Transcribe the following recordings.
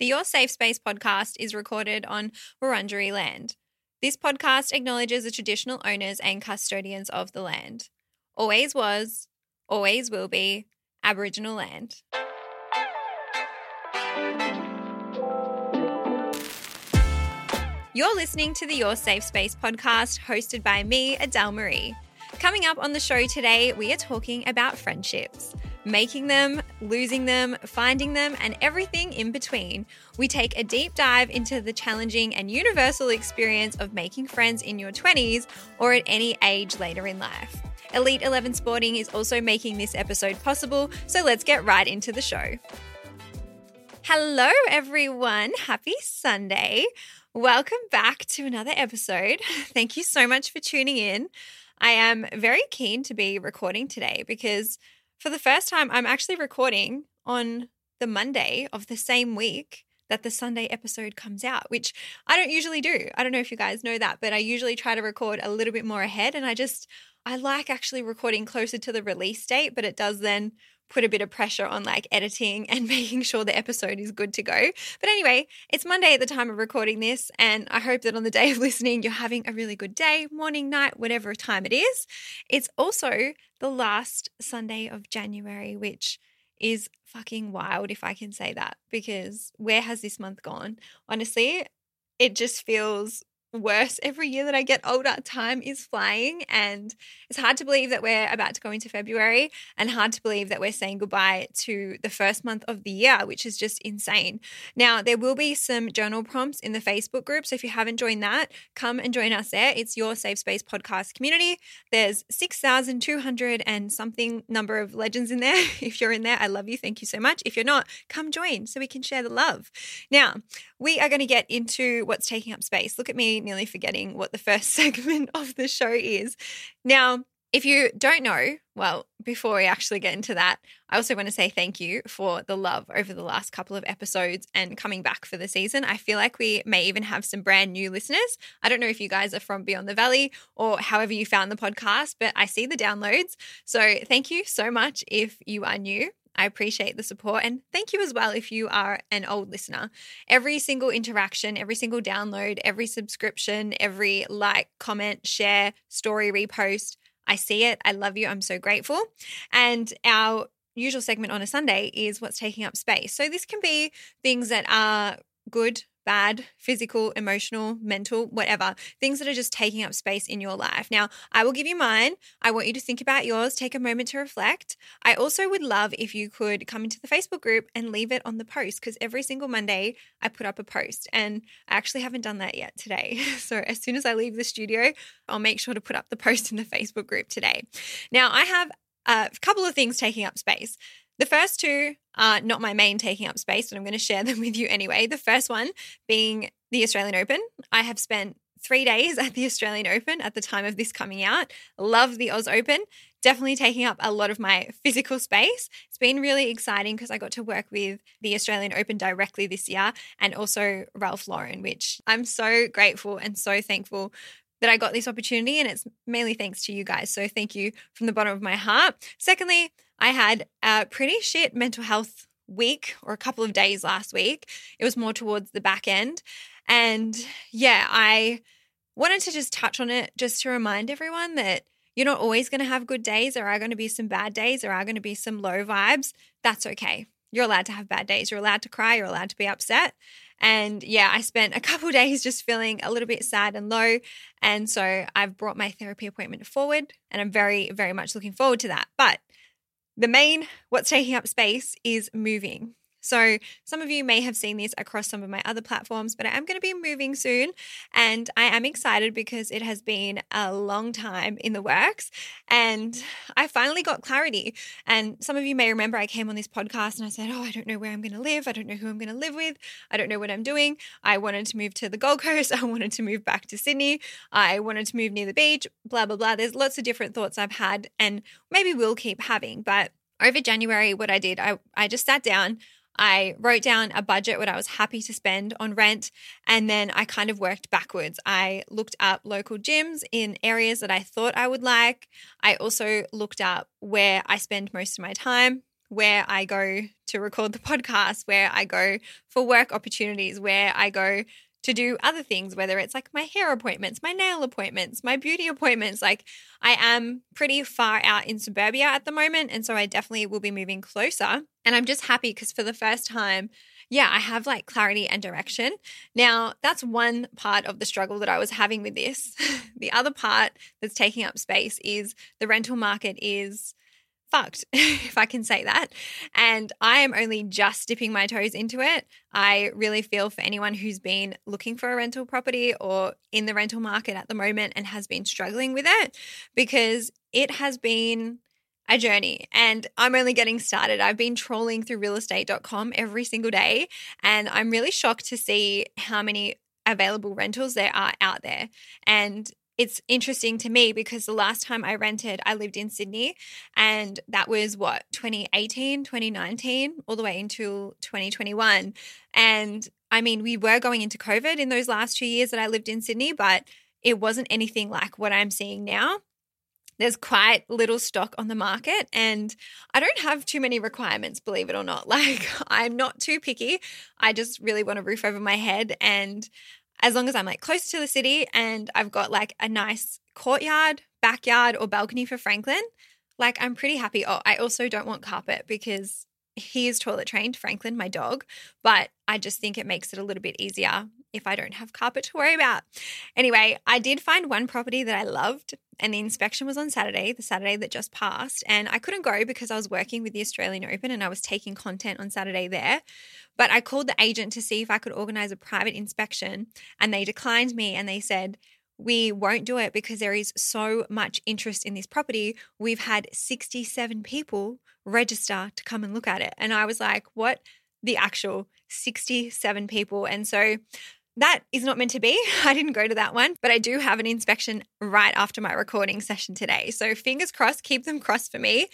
The Your Safe Space podcast is recorded on Wurundjeri land. This podcast acknowledges the traditional owners and custodians of the land. Always was, always will be Aboriginal land. You're listening to the Your Safe Space podcast hosted by me, Adele Marie. Coming up on the show today, we are talking about friendships making them, losing them, finding them, and everything in between. We take a deep dive into the challenging and universal experience of making friends in your 20s or at any age later in life. Elite 11 Sporting is also making this episode possible, so let's get right into the show. Hello, everyone. Happy Sunday. Welcome back to another episode. Thank you so much for tuning in. I am very keen to be recording today because for the first time, I'm actually recording on the Monday of the same week that the Sunday episode comes out, which I don't usually do. I don't know if you guys know that, but I usually try to record a little bit more ahead. And I just, I like actually recording closer to the release date, but it does then put a bit of pressure on like editing and making sure the episode is good to go. But anyway, it's Monday at the time of recording this, and I hope that on the day of listening, you're having a really good day, morning, night, whatever time it is. It's also the last Sunday of January, which is fucking wild, if I can say that, because where has this month gone? Honestly, it just feels worse every year that I get older. Time is flying, and it's hard to believe that we're about to go into February, and hard to believe that we're saying goodbye to the first month of the year, which is just insane. Now, there will be some journal prompts in the Facebook group, so if you haven't joined that, come and join us there. It's your Safe Space podcast community. There's 6,200 and something number of legends in there. If you're in there, I love you. Thank you so much. If you're not, come join so we can share the love. Now, we are going to get into what's taking up space. Look at me nearly forgetting what the first segment of the show is. Now, if you don't know, well, before we actually get into that, I also want to say thank you for the love over the last couple of episodes and coming back for the season. I feel like we may even have some brand new listeners. I don't know if you guys are from Beyond the Valley or however you found the podcast, but I see the downloads. So thank you so much if you are new. I appreciate the support and thank you as well if you are an old listener. Every single interaction, every single download, every subscription, every like, comment, share, story, repost, I see it. I love you. I'm so grateful. And our usual segment on a Sunday is what's taking up space. So this can be things that are good, bad, physical, emotional, mental, whatever, things that are just taking up space in your life. Now, I will give you mine. I want you to think about yours, take a moment to reflect. I also would love if you could come into the Facebook group and leave it on the post because every single Monday I put up a post and I actually haven't done that yet today. So, as soon as I leave the studio, I'll make sure to put up the post in the Facebook group today. Now, I have a couple of things taking up space. The first two are not my main taking up space, but I'm going to share them with you anyway. The first one being the Australian Open. I have spent three days at the Australian Open at the time of this coming out. Love the Oz Open. Definitely taking up a lot of my physical space. It's been really exciting because I got to work with the Australian Open directly this year and also Ralph Lauren, which I'm so grateful and so thankful that I got this opportunity. And it's mainly thanks to you guys. So thank you from the bottom of my heart. Secondly, I had a pretty shit mental health week or a couple of days last week. It was more towards the back end. And yeah, I wanted to just touch on it just to remind everyone that you're not always going to have good days. There are going to be some bad days. There are going to be some low vibes. That's okay. You're allowed to have bad days. You're allowed to cry. You're allowed to be upset. And yeah, I spent a couple days just feeling a little bit sad and low. And so I've brought my therapy appointment forward and I'm very, very much looking forward to that. But the main, what's taking up space is moving. So, some of you may have seen this across some of my other platforms, but I am going to be moving soon. And I am excited because it has been a long time in the works. And I finally got clarity. And some of you may remember I came on this podcast and I said, Oh, I don't know where I'm going to live. I don't know who I'm going to live with. I don't know what I'm doing. I wanted to move to the Gold Coast. I wanted to move back to Sydney. I wanted to move near the beach, blah, blah, blah. There's lots of different thoughts I've had and maybe will keep having. But over January, what I did, I, I just sat down. I wrote down a budget, what I was happy to spend on rent, and then I kind of worked backwards. I looked up local gyms in areas that I thought I would like. I also looked up where I spend most of my time, where I go to record the podcast, where I go for work opportunities, where I go to do other things, whether it's like my hair appointments, my nail appointments, my beauty appointments. Like I am pretty far out in suburbia at the moment. And so I definitely will be moving closer. And I'm just happy because for the first time, yeah, I have like clarity and direction. Now, that's one part of the struggle that I was having with this. the other part that's taking up space is the rental market is fucked, if I can say that. And I am only just dipping my toes into it. I really feel for anyone who's been looking for a rental property or in the rental market at the moment and has been struggling with it because it has been a journey and I'm only getting started. I've been trolling through realestate.com every single day and I'm really shocked to see how many available rentals there are out there. And it's interesting to me because the last time I rented, I lived in Sydney and that was what, 2018, 2019, all the way until 2021. And I mean, we were going into COVID in those last two years that I lived in Sydney, but it wasn't anything like what I'm seeing now. There's quite little stock on the market, and I don't have too many requirements, believe it or not. Like, I'm not too picky. I just really want a roof over my head and as long as I'm like close to the city and I've got like a nice courtyard, backyard, or balcony for Franklin, like I'm pretty happy. Oh, I also don't want carpet because he is toilet trained, Franklin, my dog, but I just think it makes it a little bit easier if I don't have carpet to worry about. Anyway, I did find one property that I loved, and the inspection was on Saturday, the Saturday that just passed. And I couldn't go because I was working with the Australian Open and I was taking content on Saturday there. But I called the agent to see if I could organize a private inspection, and they declined me and they said, we won't do it because there is so much interest in this property. We've had 67 people register to come and look at it. And I was like, what? The actual 67 people. And so that is not meant to be. I didn't go to that one, but I do have an inspection right after my recording session today. So fingers crossed, keep them crossed for me.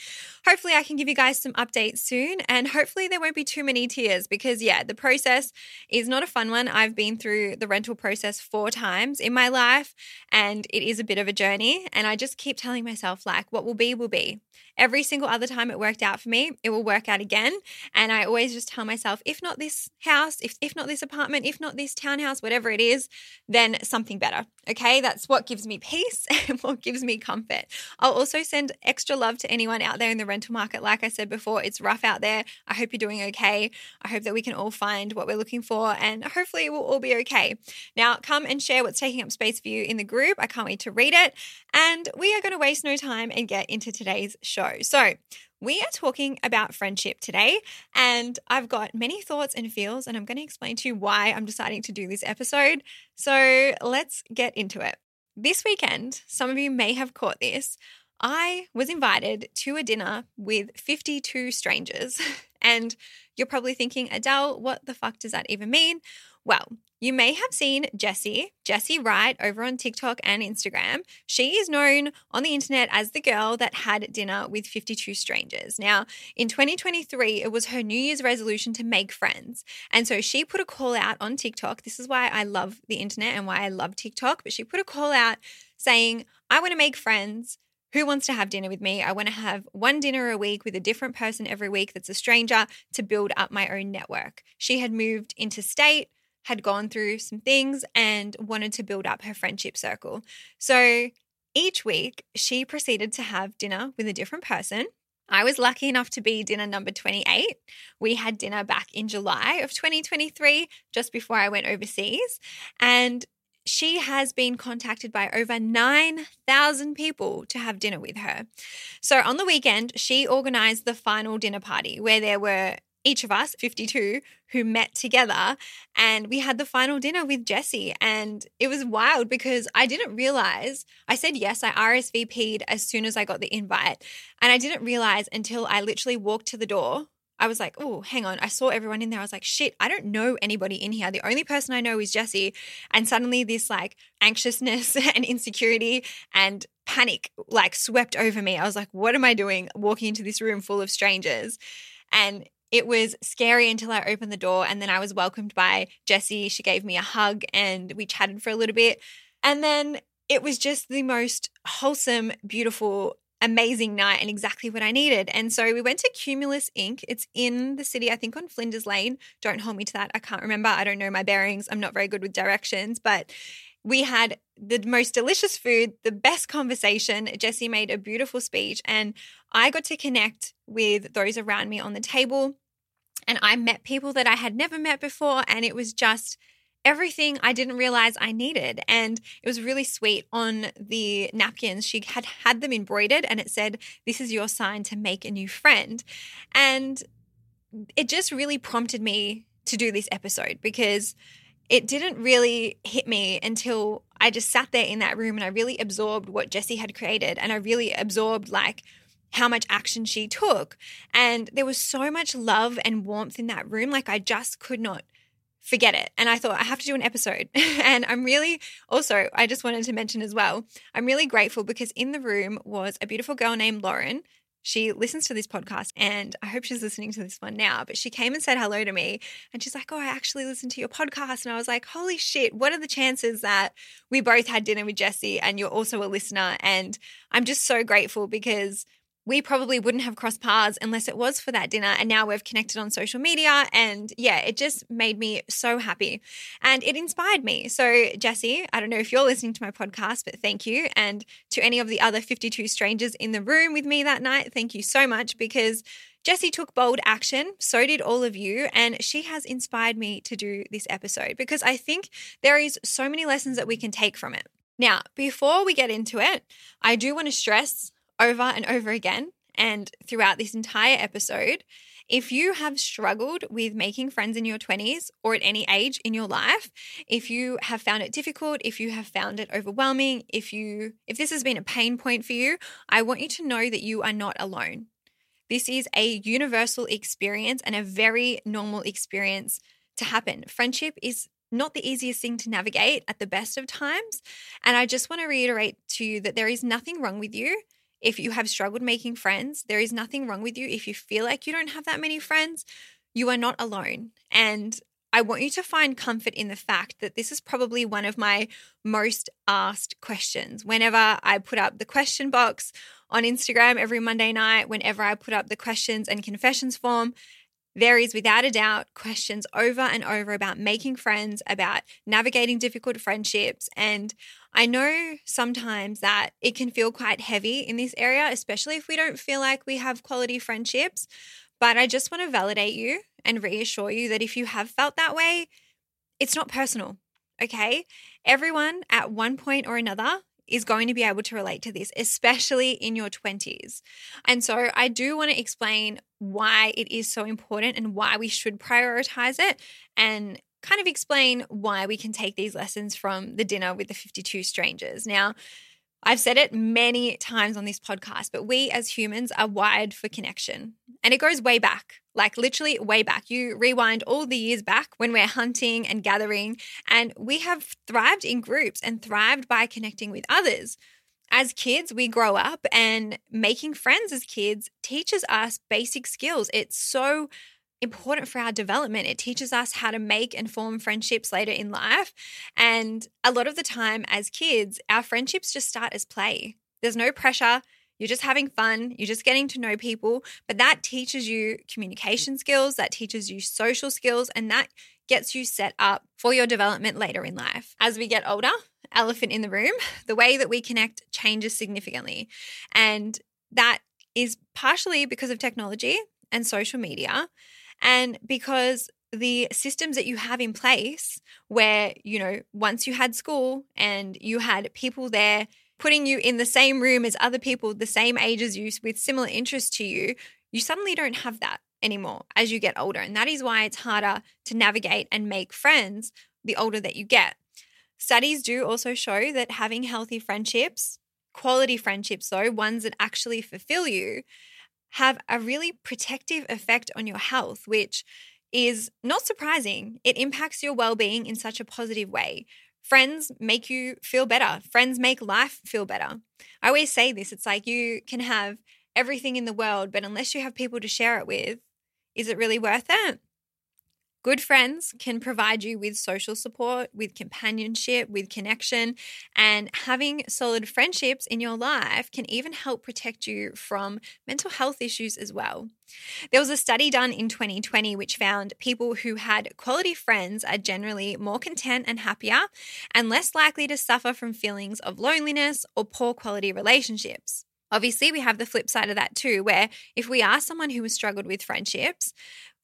Hopefully, I can give you guys some updates soon, and hopefully, there won't be too many tears because, yeah, the process is not a fun one. I've been through the rental process four times in my life, and it is a bit of a journey. And I just keep telling myself, like, what will be, will be. Every single other time it worked out for me, it will work out again. And I always just tell myself, if not this house, if, if not this apartment, if not this townhouse, whatever it is, then something better. Okay. That's what gives me peace and what gives me comfort. I'll also send extra love to anyone out there in the rental market. Like I said before, it's rough out there. I hope you're doing okay. I hope that we can all find what we're looking for and hopefully we'll all be okay. Now, come and share what's taking up space for you in the group. I can't wait to read it. And we are going to waste no time and get into today's show show. So, we are talking about friendship today, and I've got many thoughts and feels, and I'm going to explain to you why I'm deciding to do this episode. So, let's get into it. This weekend, some of you may have caught this. I was invited to a dinner with 52 strangers. And you're probably thinking, Adele, what the fuck does that even mean? Well, you may have seen Jessie, Jessie Wright, over on TikTok and Instagram. She is known on the internet as the girl that had dinner with 52 strangers. Now, in 2023, it was her New Year's resolution to make friends. And so she put a call out on TikTok. This is why I love the internet and why I love TikTok. But she put a call out saying, I want to make friends. Who wants to have dinner with me? I want to have one dinner a week with a different person every week that's a stranger to build up my own network. She had moved interstate had gone through some things and wanted to build up her friendship circle. So each week, she proceeded to have dinner with a different person. I was lucky enough to be dinner number 28. We had dinner back in July of 2023, just before I went overseas. And she has been contacted by over 9,000 people to have dinner with her. So on the weekend, she organized the final dinner party where there were each of us, 52, who met together and we had the final dinner with Jessie. And it was wild because I didn't realize, I said yes, I RSVP'd as soon as I got the invite. And I didn't realize until I literally walked to the door. I was like, oh, hang on. I saw everyone in there. I was like, shit, I don't know anybody in here. The only person I know is Jessie. And suddenly this like anxiousness and insecurity and panic like swept over me. I was like, what am I doing walking into this room full of strangers? And it was scary until I opened the door and then I was welcomed by Jessie. She gave me a hug and we chatted for a little bit. And then it was just the most wholesome, beautiful, amazing night and exactly what I needed. And so we went to Cumulus Inc. It's in the city, I think on Flinders Lane. Don't hold me to that. I can't remember. I don't know my bearings. I'm not very good with directions, but we had the most delicious food, the best conversation. Jessie made a beautiful speech, and I got to connect with those around me on the table. And I met people that I had never met before, and it was just everything I didn't realize I needed. And it was really sweet on the napkins. She had had them embroidered and it said, This is your sign to make a new friend. And it just really prompted me to do this episode because it didn't really hit me until I just sat there in that room and I really absorbed what Jessie had created and I really absorbed like how much action she took. And there was so much love and warmth in that room. Like I just could not forget it. And I thought I have to do an episode. and I'm really also, I just wanted to mention as well, I'm really grateful because in the room was a beautiful girl named Lauren. She listens to this podcast and I hope she's listening to this one now. But she came and said hello to me and she's like, Oh, I actually listened to your podcast. And I was like, Holy shit, what are the chances that we both had dinner with Jessie and you're also a listener? And I'm just so grateful because we probably wouldn't have crossed paths unless it was for that dinner. And now we've connected on social media. And yeah, it just made me so happy and it inspired me. So, Jessie, I don't know if you're listening to my podcast, but thank you. And to any of the other 52 strangers in the room with me that night, thank you so much because Jessie took bold action, so did all of you, and she has inspired me to do this episode because I think there is so many lessons that we can take from it. Now, before we get into it, I do want to stress over and over again and throughout this entire episode. If you have struggled with making friends in your 20s or at any age in your life, if you have found it difficult, if you have found it overwhelming, if you if this has been a pain point for you, I want you to know that you are not alone. This is a universal experience and a very normal experience to happen. Friendship is not the easiest thing to navigate at the best of times, and I just want to reiterate to you that there is nothing wrong with you. If you have struggled making friends, there is nothing wrong with you. If you feel like you don't have that many friends, you are not alone. And I want you to find comfort in the fact that this is probably one of my most asked questions. Whenever I put up the question box on Instagram every Monday night, whenever I put up the questions and confessions form, there is without a doubt questions over and over about making friends, about navigating difficult friendships. And I know sometimes that it can feel quite heavy in this area, especially if we don't feel like we have quality friendships. But I just want to validate you and reassure you that if you have felt that way, it's not personal. Okay. Everyone at one point or another is going to be able to relate to this, especially in your 20s. And so I do want to explain why it is so important and why we should prioritize it and kind of explain why we can take these lessons from the dinner with the 52 strangers. Now, I've said it many times on this podcast, but we as humans are wired for connection. And it goes way back, like literally way back. You rewind all the years back when we're hunting and gathering, and we have thrived in groups and thrived by connecting with others. As kids, we grow up, and making friends as kids teaches us basic skills. It's so important for our development. It teaches us how to make and form friendships later in life. And a lot of the time, as kids, our friendships just start as play. There's no pressure. You're just having fun. You're just getting to know people. But that teaches you communication skills, that teaches you social skills, and that gets you set up for your development later in life. As we get older, elephant in the room, the way that we connect changes significantly. And that is partially because of technology and social media and because the systems that you have in place, where, you know, once you had school and you had people there putting you in the same room as other people the same age as you with similar interests to you, you suddenly don't have that anymore as you get older. And that is why it's harder to navigate and make friends the older that you get. Studies do also show that having healthy friendships, quality friendships, though, ones that actually fulfill you, have a really protective effect on your health, which is not surprising. It impacts your well being in such a positive way. Friends make you feel better, friends make life feel better. I always say this it's like you can have everything in the world, but unless you have people to share it with, is it really worth it? Good friends can provide you with social support, with companionship, with connection, and having solid friendships in your life can even help protect you from mental health issues as well. There was a study done in 2020 which found people who had quality friends are generally more content and happier and less likely to suffer from feelings of loneliness or poor quality relationships. Obviously, we have the flip side of that too, where if we are someone who has struggled with friendships,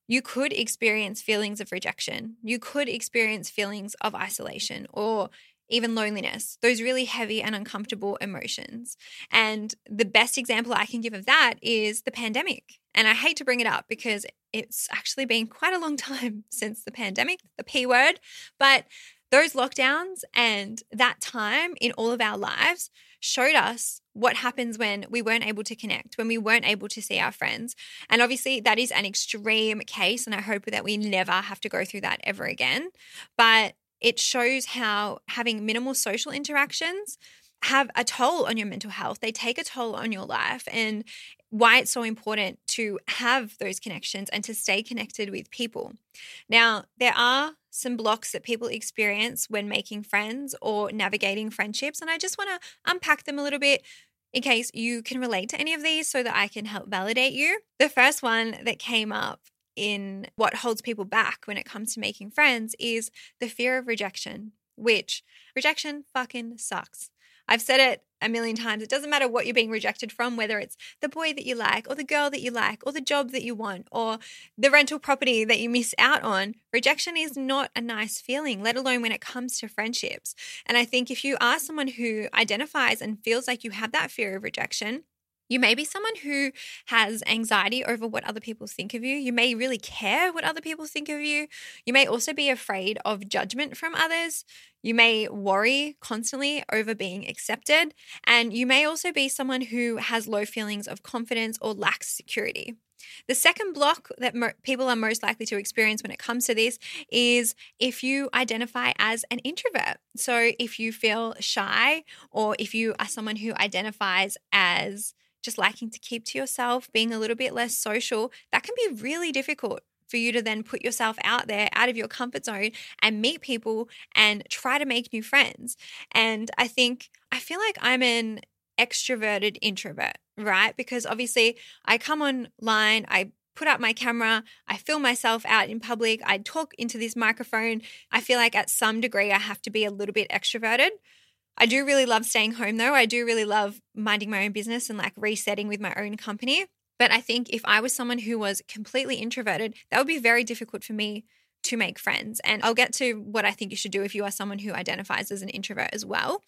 you could experience feelings of rejection. You could experience feelings of isolation or even loneliness, those really heavy and uncomfortable emotions. And the best example I can give of that is the pandemic. And I hate to bring it up because it's actually been quite a long time since the pandemic, the P word, but those lockdowns and that time in all of our lives showed us what happens when we weren't able to connect, when we weren't able to see our friends. And obviously, that is an extreme case. And I hope that we never have to go through that ever again. But it shows how having minimal social interactions have a toll on your mental health. They take a toll on your life. And why it's so important to have those connections and to stay connected with people. Now, there are some blocks that people experience when making friends or navigating friendships, and I just want to unpack them a little bit in case you can relate to any of these so that I can help validate you. The first one that came up in what holds people back when it comes to making friends is the fear of rejection, which rejection fucking sucks. I've said it a million times. It doesn't matter what you're being rejected from, whether it's the boy that you like, or the girl that you like, or the job that you want, or the rental property that you miss out on. Rejection is not a nice feeling, let alone when it comes to friendships. And I think if you are someone who identifies and feels like you have that fear of rejection, you may be someone who has anxiety over what other people think of you. You may really care what other people think of you. You may also be afraid of judgment from others. You may worry constantly over being accepted. And you may also be someone who has low feelings of confidence or lacks security. The second block that mo- people are most likely to experience when it comes to this is if you identify as an introvert. So, if you feel shy, or if you are someone who identifies as just liking to keep to yourself, being a little bit less social, that can be really difficult for you to then put yourself out there out of your comfort zone and meet people and try to make new friends. And I think, I feel like I'm an extroverted introvert, right? Because obviously I come online, I put up my camera, I film myself out in public, I talk into this microphone. I feel like at some degree I have to be a little bit extroverted. I do really love staying home though. I do really love minding my own business and like resetting with my own company. But I think if I was someone who was completely introverted, that would be very difficult for me to make friends. And I'll get to what I think you should do if you are someone who identifies as an introvert as well.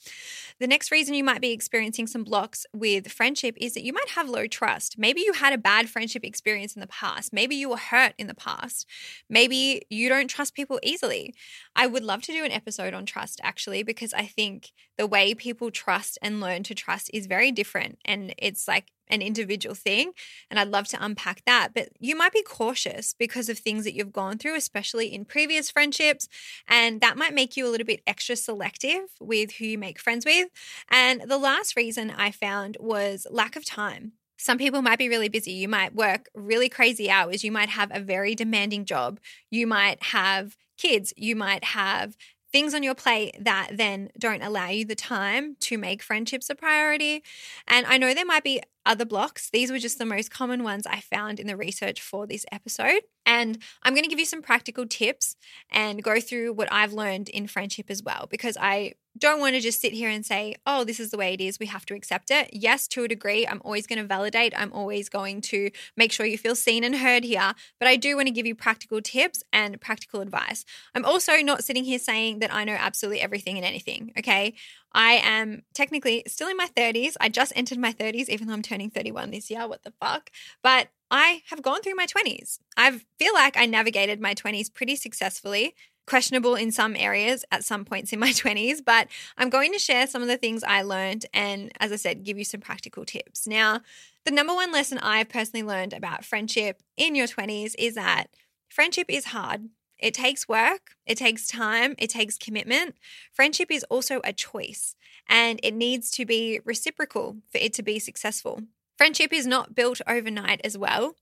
The next reason you might be experiencing some blocks with friendship is that you might have low trust. Maybe you had a bad friendship experience in the past. Maybe you were hurt in the past. Maybe you don't trust people easily. I would love to do an episode on trust actually, because I think the way people trust and learn to trust is very different. And it's like an individual thing. And I'd love to unpack that. But you might be cautious because of things that you've gone through, especially in previous friendships. And that might make you a little bit extra selective with who you make friends with. And the last reason I found was lack of time. Some people might be really busy. You might work really crazy hours. You might have a very demanding job. You might have kids. You might have things on your plate that then don't allow you the time to make friendships a priority. And I know there might be other blocks. These were just the most common ones I found in the research for this episode. And I'm going to give you some practical tips and go through what I've learned in friendship as well, because I don't want to just sit here and say, oh, this is the way it is. We have to accept it. Yes, to a degree, I'm always going to validate. I'm always going to make sure you feel seen and heard here. But I do want to give you practical tips and practical advice. I'm also not sitting here saying that I know absolutely everything and anything. Okay. I am technically still in my 30s. I just entered my 30s, even though I'm turning 31 this year. What the fuck? But I have gone through my 20s. I feel like I navigated my 20s pretty successfully. Questionable in some areas at some points in my 20s, but I'm going to share some of the things I learned and, as I said, give you some practical tips. Now, the number one lesson I've personally learned about friendship in your 20s is that friendship is hard. It takes work, it takes time, it takes commitment. Friendship is also a choice and it needs to be reciprocal for it to be successful. Friendship is not built overnight as well.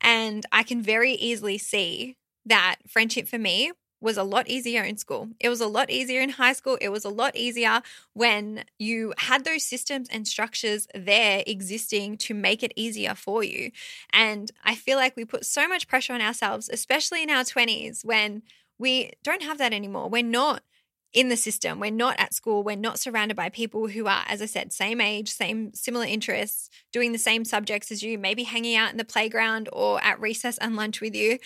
And I can very easily see that friendship for me was a lot easier in school. It was a lot easier in high school. It was a lot easier when you had those systems and structures there existing to make it easier for you. And I feel like we put so much pressure on ourselves, especially in our 20s, when we don't have that anymore. We're not in the system. We're not at school. We're not surrounded by people who are, as I said, same age, same similar interests, doing the same subjects as you, maybe hanging out in the playground or at recess and lunch with you.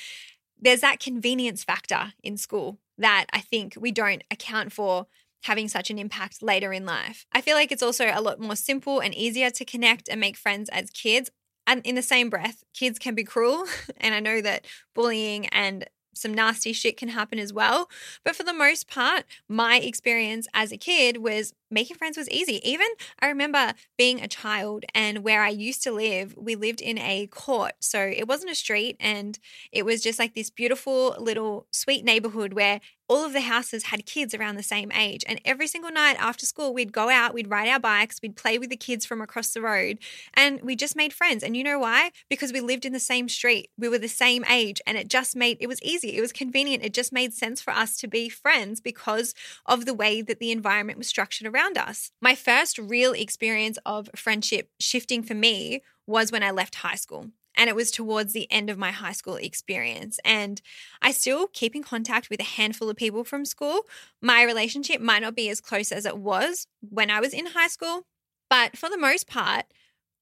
There's that convenience factor in school that I think we don't account for having such an impact later in life. I feel like it's also a lot more simple and easier to connect and make friends as kids. And in the same breath, kids can be cruel. And I know that bullying and some nasty shit can happen as well. But for the most part, my experience as a kid was making friends was easy. Even I remember being a child and where I used to live, we lived in a court. So it wasn't a street and it was just like this beautiful little sweet neighborhood where all of the houses had kids around the same age. And every single night after school, we'd go out, we'd ride our bikes, we'd play with the kids from across the road, and we just made friends. And you know why? Because we lived in the same street, we were the same age, and it just made it was easy, it was convenient, it just made sense for us to be friends because of the way that the environment was structured around us. My first real experience of friendship shifting for me was when I left high school. And it was towards the end of my high school experience. And I still keep in contact with a handful of people from school. My relationship might not be as close as it was when I was in high school. But for the most part,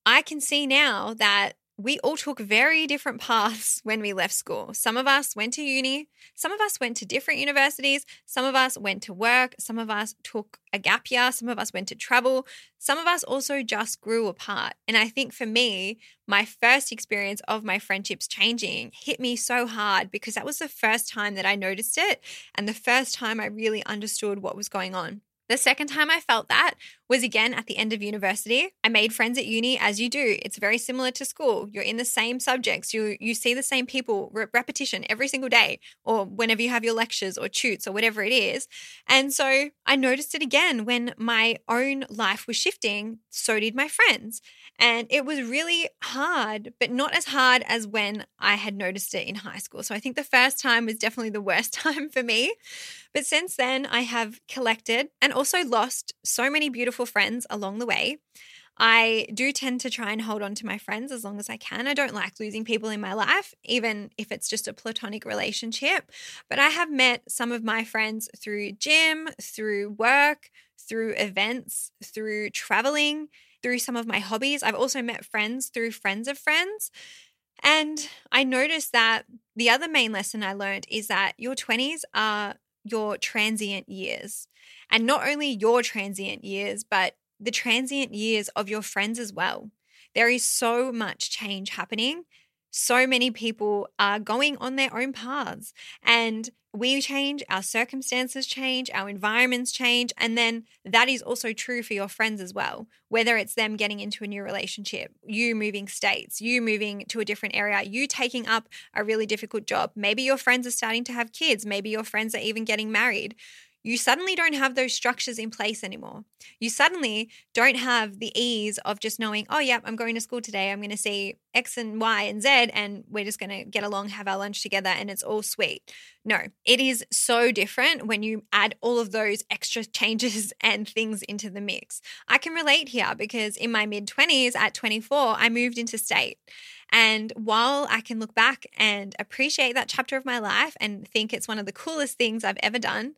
I can see now that we all took very different paths when we left school. Some of us went to uni, some of us went to different universities, some of us went to work, some of us took a gap year, some of us went to travel, some of us also just grew apart. And I think for me, my first experience of my friendships changing hit me so hard because that was the first time that I noticed it and the first time I really understood what was going on. The second time I felt that was again at the end of university. I made friends at uni as you do. It's very similar to school. You're in the same subjects. You you see the same people re- repetition every single day or whenever you have your lectures or tutes or whatever it is. And so I noticed it again when my own life was shifting, so did my friends. And it was really hard, but not as hard as when I had noticed it in high school. So I think the first time was definitely the worst time for me. But since then, I have collected and also lost so many beautiful friends along the way. I do tend to try and hold on to my friends as long as I can. I don't like losing people in my life, even if it's just a platonic relationship. But I have met some of my friends through gym, through work, through events, through traveling, through some of my hobbies. I've also met friends through friends of friends. And I noticed that the other main lesson I learned is that your 20s are your transient years. And not only your transient years, but the transient years of your friends as well. There is so much change happening. So many people are going on their own paths, and we change, our circumstances change, our environments change. And then that is also true for your friends as well, whether it's them getting into a new relationship, you moving states, you moving to a different area, you taking up a really difficult job. Maybe your friends are starting to have kids, maybe your friends are even getting married you suddenly don't have those structures in place anymore. You suddenly don't have the ease of just knowing, oh, yeah, I'm going to school today. I'm going to see X and Y and Z, and we're just going to get along, have our lunch together, and it's all sweet. No, it is so different when you add all of those extra changes and things into the mix. I can relate here because in my mid 20s, at 24, I moved into state. And while I can look back and appreciate that chapter of my life and think it's one of the coolest things I've ever done,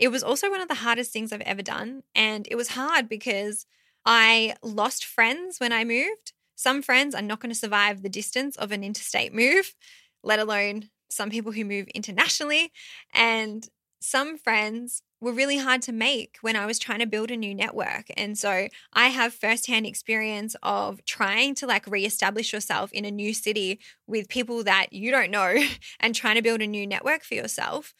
it was also one of the hardest things I've ever done. And it was hard because I lost friends when I moved. Some friends are not going to survive the distance of an interstate move, let alone some people who move internationally. And some friends were really hard to make when I was trying to build a new network. And so I have firsthand experience of trying to like reestablish yourself in a new city with people that you don't know and trying to build a new network for yourself.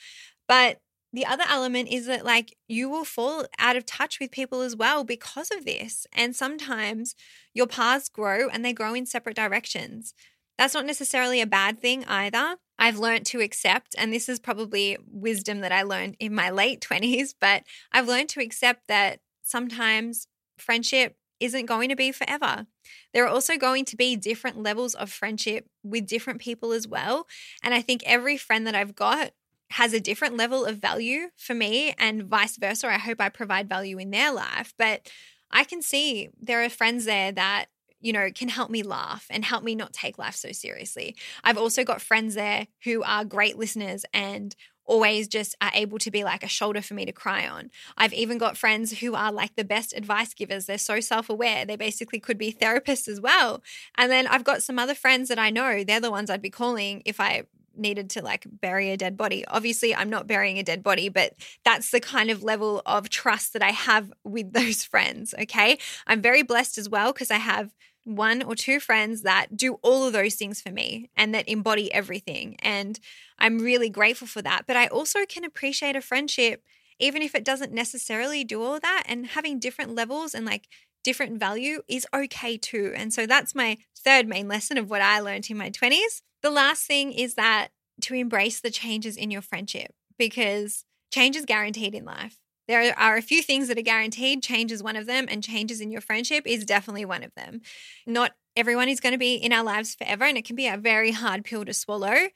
But the other element is that like you will fall out of touch with people as well because of this. And sometimes your paths grow and they grow in separate directions. That's not necessarily a bad thing either. I've learned to accept, and this is probably wisdom that I learned in my late 20s, but I've learned to accept that sometimes friendship isn't going to be forever. There are also going to be different levels of friendship with different people as well. And I think every friend that I've got has a different level of value for me and vice versa. I hope I provide value in their life. But I can see there are friends there that you know, can help me laugh and help me not take life so seriously. I've also got friends there who are great listeners and always just are able to be like a shoulder for me to cry on. I've even got friends who are like the best advice givers. They're so self aware. They basically could be therapists as well. And then I've got some other friends that I know, they're the ones I'd be calling if I needed to like bury a dead body. Obviously, I'm not burying a dead body, but that's the kind of level of trust that I have with those friends. Okay. I'm very blessed as well because I have one or two friends that do all of those things for me and that embody everything. And I'm really grateful for that. But I also can appreciate a friendship, even if it doesn't necessarily do all that, and having different levels and like different value is okay too. And so that's my third main lesson of what I learned in my 20s. The last thing is that to embrace the changes in your friendship because change is guaranteed in life. There are a few things that are guaranteed. Change is one of them, and changes in your friendship is definitely one of them. Not everyone is going to be in our lives forever, and it can be a very hard pill to swallow.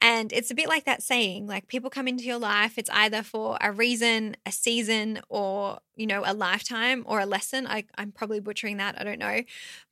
And it's a bit like that saying like people come into your life, it's either for a reason, a season, or, you know, a lifetime or a lesson. I, I'm probably butchering that. I don't know.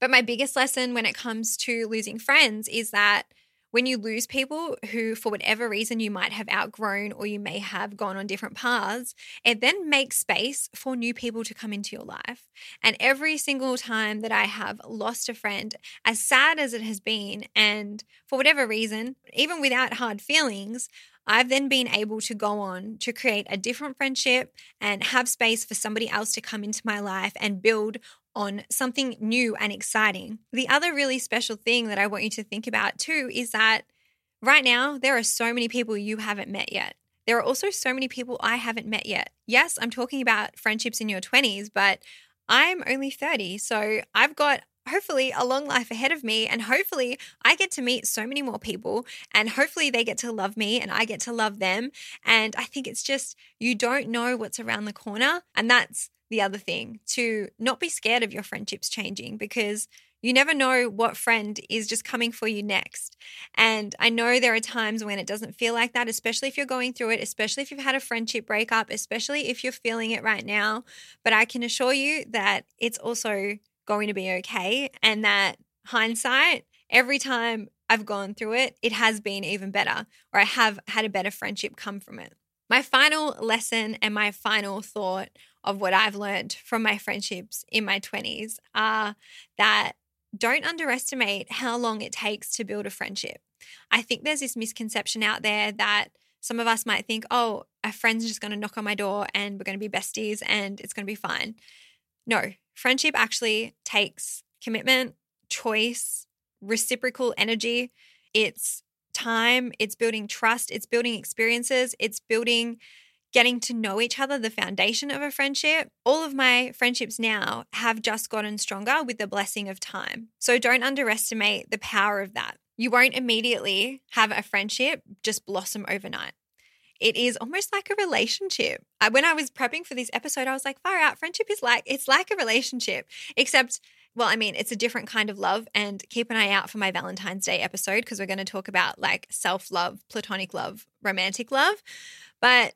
But my biggest lesson when it comes to losing friends is that when you lose people who, for whatever reason, you might have outgrown or you may have gone on different paths, it then makes space for new people to come into your life. And every single time that I have lost a friend, as sad as it has been, and for whatever reason, even without hard feelings, I've then been able to go on to create a different friendship and have space for somebody else to come into my life and build on something new and exciting. The other really special thing that I want you to think about too is that right now there are so many people you haven't met yet. There are also so many people I haven't met yet. Yes, I'm talking about friendships in your 20s, but I'm only 30. So I've got hopefully a long life ahead of me and hopefully I get to meet so many more people and hopefully they get to love me and I get to love them and I think it's just you don't know what's around the corner and that's the other thing to not be scared of your friendships changing because you never know what friend is just coming for you next. And I know there are times when it doesn't feel like that, especially if you're going through it, especially if you've had a friendship breakup, especially if you're feeling it right now. But I can assure you that it's also going to be okay. And that hindsight, every time I've gone through it, it has been even better, or I have had a better friendship come from it. My final lesson and my final thought of what I've learned from my friendships in my 20s are that don't underestimate how long it takes to build a friendship. I think there's this misconception out there that some of us might think, oh, a friend's just going to knock on my door and we're going to be besties and it's going to be fine. No, friendship actually takes commitment, choice, reciprocal energy. It's time, it's building trust, it's building experiences, it's building getting to know each other, the foundation of a friendship. All of my friendships now have just gotten stronger with the blessing of time. So don't underestimate the power of that. You won't immediately have a friendship just blossom overnight. It is almost like a relationship. When I was prepping for this episode, I was like, far out, friendship is like, it's like a relationship, except well, I mean, it's a different kind of love. And keep an eye out for my Valentine's Day episode because we're going to talk about like self love, platonic love, romantic love. But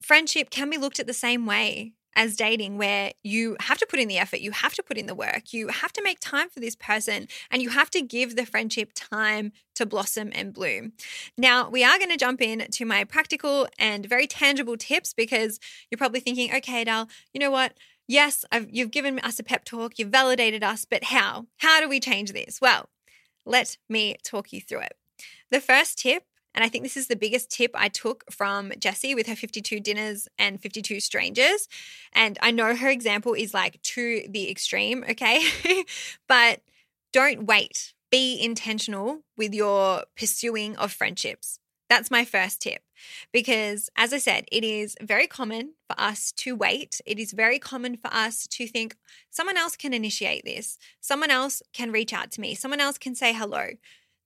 friendship can be looked at the same way as dating, where you have to put in the effort, you have to put in the work, you have to make time for this person, and you have to give the friendship time to blossom and bloom. Now, we are going to jump in to my practical and very tangible tips because you're probably thinking, okay, Dal, you know what? Yes, I've, you've given us a pep talk, you've validated us, but how? How do we change this? Well, let me talk you through it. The first tip and I think this is the biggest tip I took from Jessie with her 52 dinners and 52 strangers. And I know her example is like to the extreme, okay? but don't wait. Be intentional with your pursuing of friendships. That's my first tip. Because, as I said, it is very common for us to wait. It is very common for us to think someone else can initiate this. Someone else can reach out to me. Someone else can say hello.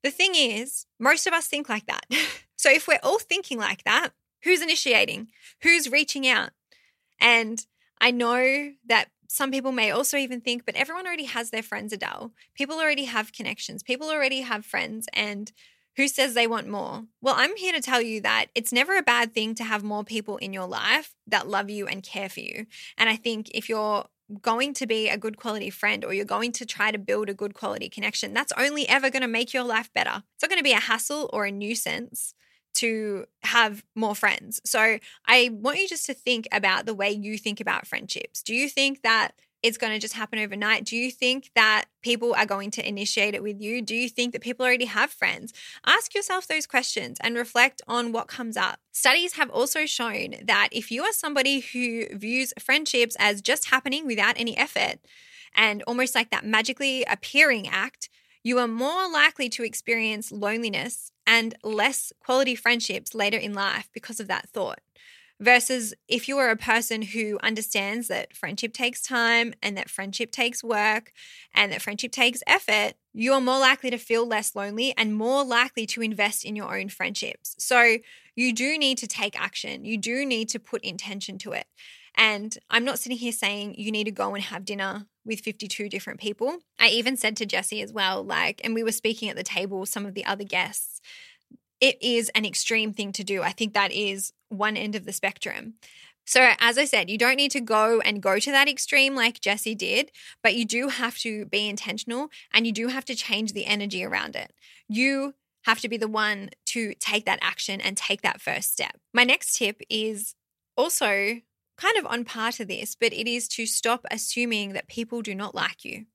The thing is, most of us think like that. so if we're all thinking like that, who's initiating? Who's reaching out? And I know that some people may also even think, but everyone already has their friends, Adele. People already have connections. People already have friends. And who says they want more? Well, I'm here to tell you that it's never a bad thing to have more people in your life that love you and care for you. And I think if you're going to be a good quality friend or you're going to try to build a good quality connection, that's only ever going to make your life better. It's not going to be a hassle or a nuisance to have more friends. So I want you just to think about the way you think about friendships. Do you think that it's going to just happen overnight? Do you think that people are going to initiate it with you? Do you think that people already have friends? Ask yourself those questions and reflect on what comes up. Studies have also shown that if you are somebody who views friendships as just happening without any effort and almost like that magically appearing act, you are more likely to experience loneliness and less quality friendships later in life because of that thought. Versus if you are a person who understands that friendship takes time and that friendship takes work and that friendship takes effort, you are more likely to feel less lonely and more likely to invest in your own friendships. So you do need to take action. You do need to put intention to it. And I'm not sitting here saying you need to go and have dinner with 52 different people. I even said to Jessie as well, like, and we were speaking at the table, some of the other guests, it is an extreme thing to do. I think that is one end of the spectrum. So, as I said, you don't need to go and go to that extreme like Jessie did, but you do have to be intentional and you do have to change the energy around it. You have to be the one to take that action and take that first step. My next tip is also kind of on part of this, but it is to stop assuming that people do not like you.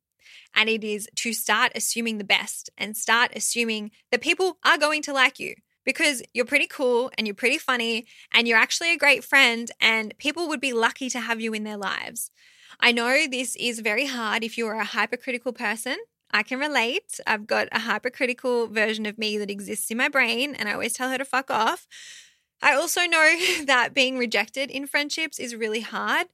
And it is to start assuming the best and start assuming that people are going to like you because you're pretty cool and you're pretty funny and you're actually a great friend, and people would be lucky to have you in their lives. I know this is very hard if you are a hypercritical person. I can relate. I've got a hypercritical version of me that exists in my brain, and I always tell her to fuck off. I also know that being rejected in friendships is really hard.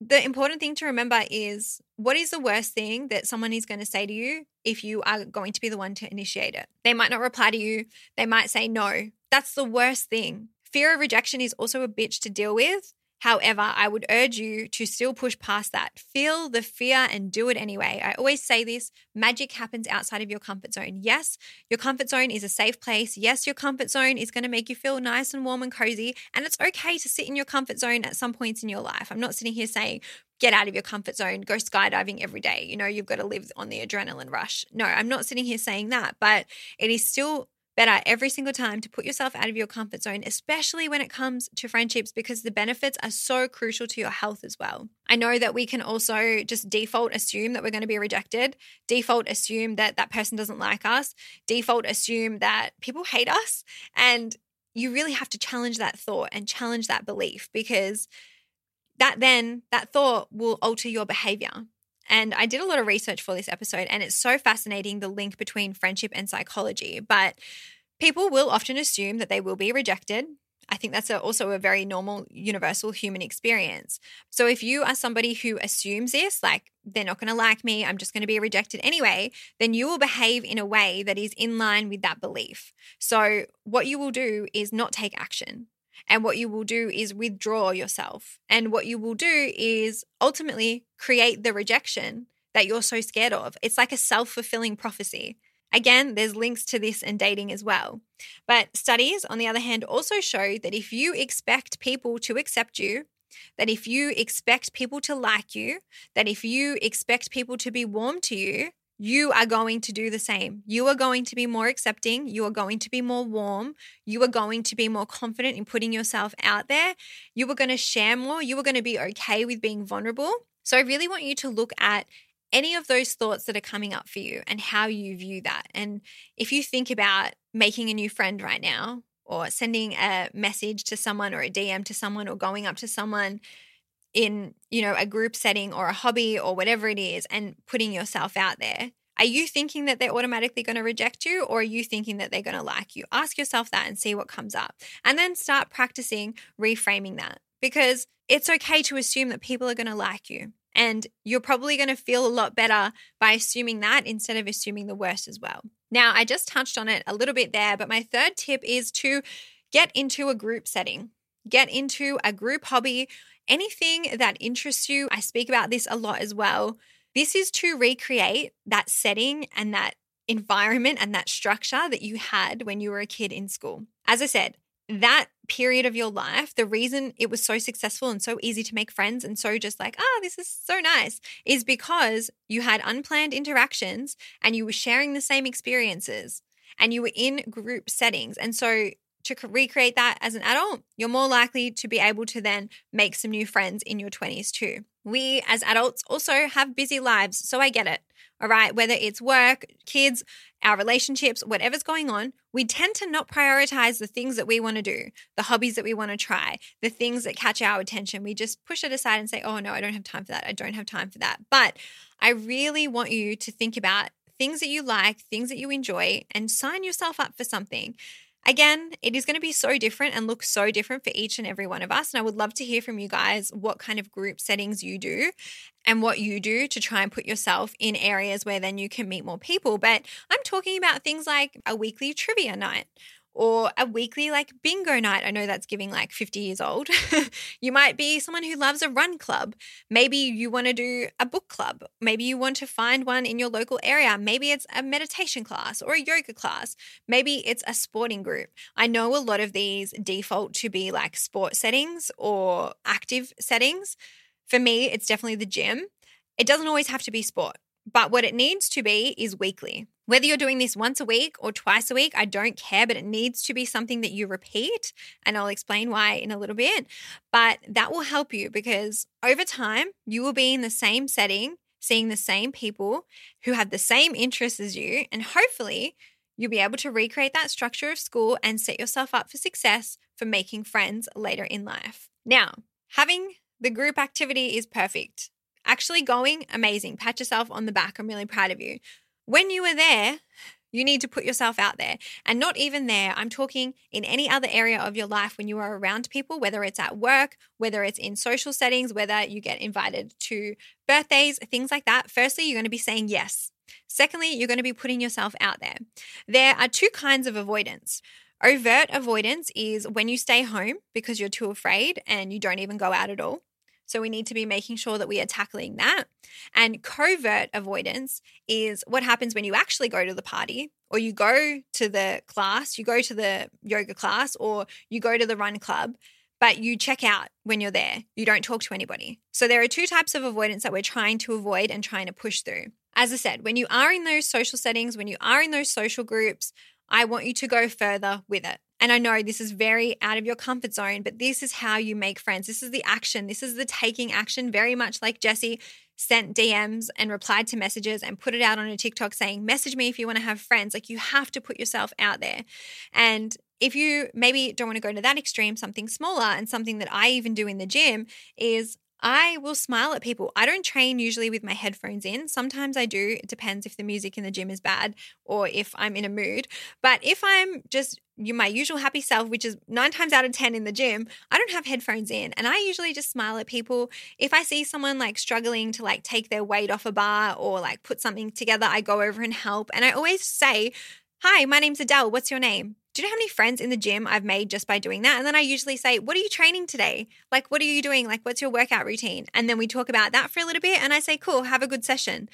The important thing to remember is what is the worst thing that someone is going to say to you if you are going to be the one to initiate it? They might not reply to you, they might say no. That's the worst thing. Fear of rejection is also a bitch to deal with. However, I would urge you to still push past that. Feel the fear and do it anyway. I always say this magic happens outside of your comfort zone. Yes, your comfort zone is a safe place. Yes, your comfort zone is going to make you feel nice and warm and cozy. And it's okay to sit in your comfort zone at some points in your life. I'm not sitting here saying, get out of your comfort zone, go skydiving every day. You know, you've got to live on the adrenaline rush. No, I'm not sitting here saying that, but it is still better every single time to put yourself out of your comfort zone, especially when it comes to friendships, because the benefits are so crucial to your health as well. I know that we can also just default assume that we're going to be rejected, default assume that that person doesn't like us, default assume that people hate us. And you really have to challenge that thought and challenge that belief because that then, that thought will alter your behavior. And I did a lot of research for this episode, and it's so fascinating the link between friendship and psychology. But people will often assume that they will be rejected. I think that's a, also a very normal, universal human experience. So if you are somebody who assumes this, like they're not going to like me, I'm just going to be rejected anyway, then you will behave in a way that is in line with that belief. So what you will do is not take action. And what you will do is withdraw yourself. And what you will do is ultimately create the rejection that you're so scared of. It's like a self fulfilling prophecy. Again, there's links to this in dating as well. But studies, on the other hand, also show that if you expect people to accept you, that if you expect people to like you, that if you expect people to be warm to you, you are going to do the same. You are going to be more accepting. You are going to be more warm. You are going to be more confident in putting yourself out there. You are going to share more. You are going to be okay with being vulnerable. So, I really want you to look at any of those thoughts that are coming up for you and how you view that. And if you think about making a new friend right now, or sending a message to someone or a DM to someone or going up to someone in, you know, a group setting or a hobby or whatever it is and putting yourself out there. Are you thinking that they're automatically going to reject you or are you thinking that they're going to like you? Ask yourself that and see what comes up. And then start practicing reframing that because it's okay to assume that people are going to like you. And you're probably going to feel a lot better by assuming that instead of assuming the worst as well. Now, I just touched on it a little bit there, but my third tip is to get into a group setting get into a group hobby, anything that interests you. I speak about this a lot as well. This is to recreate that setting and that environment and that structure that you had when you were a kid in school. As I said, that period of your life, the reason it was so successful and so easy to make friends and so just like, ah, oh, this is so nice, is because you had unplanned interactions and you were sharing the same experiences and you were in group settings. And so to recreate that as an adult, you're more likely to be able to then make some new friends in your 20s too. We as adults also have busy lives, so I get it. All right, whether it's work, kids, our relationships, whatever's going on, we tend to not prioritize the things that we want to do, the hobbies that we want to try, the things that catch our attention. We just push it aside and say, oh, no, I don't have time for that. I don't have time for that. But I really want you to think about things that you like, things that you enjoy, and sign yourself up for something. Again, it is going to be so different and look so different for each and every one of us. And I would love to hear from you guys what kind of group settings you do and what you do to try and put yourself in areas where then you can meet more people. But I'm talking about things like a weekly trivia night or a weekly like bingo night. I know that's giving like 50 years old. you might be someone who loves a run club. Maybe you want to do a book club. Maybe you want to find one in your local area. Maybe it's a meditation class or a yoga class. Maybe it's a sporting group. I know a lot of these default to be like sport settings or active settings. For me, it's definitely the gym. It doesn't always have to be sport, but what it needs to be is weekly. Whether you're doing this once a week or twice a week, I don't care, but it needs to be something that you repeat. And I'll explain why in a little bit. But that will help you because over time, you will be in the same setting, seeing the same people who have the same interests as you. And hopefully, you'll be able to recreate that structure of school and set yourself up for success for making friends later in life. Now, having the group activity is perfect. Actually, going, amazing. Pat yourself on the back. I'm really proud of you. When you were there, you need to put yourself out there. And not even there, I'm talking in any other area of your life when you are around people, whether it's at work, whether it's in social settings, whether you get invited to birthdays, things like that. Firstly, you're going to be saying yes. Secondly, you're going to be putting yourself out there. There are two kinds of avoidance. Overt avoidance is when you stay home because you're too afraid and you don't even go out at all. So we need to be making sure that we are tackling that. And covert avoidance is what happens when you actually go to the party or you go to the class, you go to the yoga class, or you go to the run club, but you check out when you're there. You don't talk to anybody. So there are two types of avoidance that we're trying to avoid and trying to push through. As I said, when you are in those social settings, when you are in those social groups, I want you to go further with it. And I know this is very out of your comfort zone, but this is how you make friends. This is the action. This is the taking action, very much like Jessie sent DMs and replied to messages and put it out on a TikTok saying, message me if you want to have friends. Like you have to put yourself out there. And if you maybe don't want to go to that extreme, something smaller and something that I even do in the gym is I will smile at people. I don't train usually with my headphones in. Sometimes I do. It depends if the music in the gym is bad or if I'm in a mood. But if I'm just my usual happy self, which is nine times out of 10 in the gym, I don't have headphones in. And I usually just smile at people. If I see someone like struggling to like take their weight off a bar or like put something together, I go over and help. And I always say, Hi, my name's Adele. What's your name? Do you know how many friends in the gym I've made just by doing that? And then I usually say, What are you training today? Like, what are you doing? Like, what's your workout routine? And then we talk about that for a little bit. And I say, Cool, have a good session.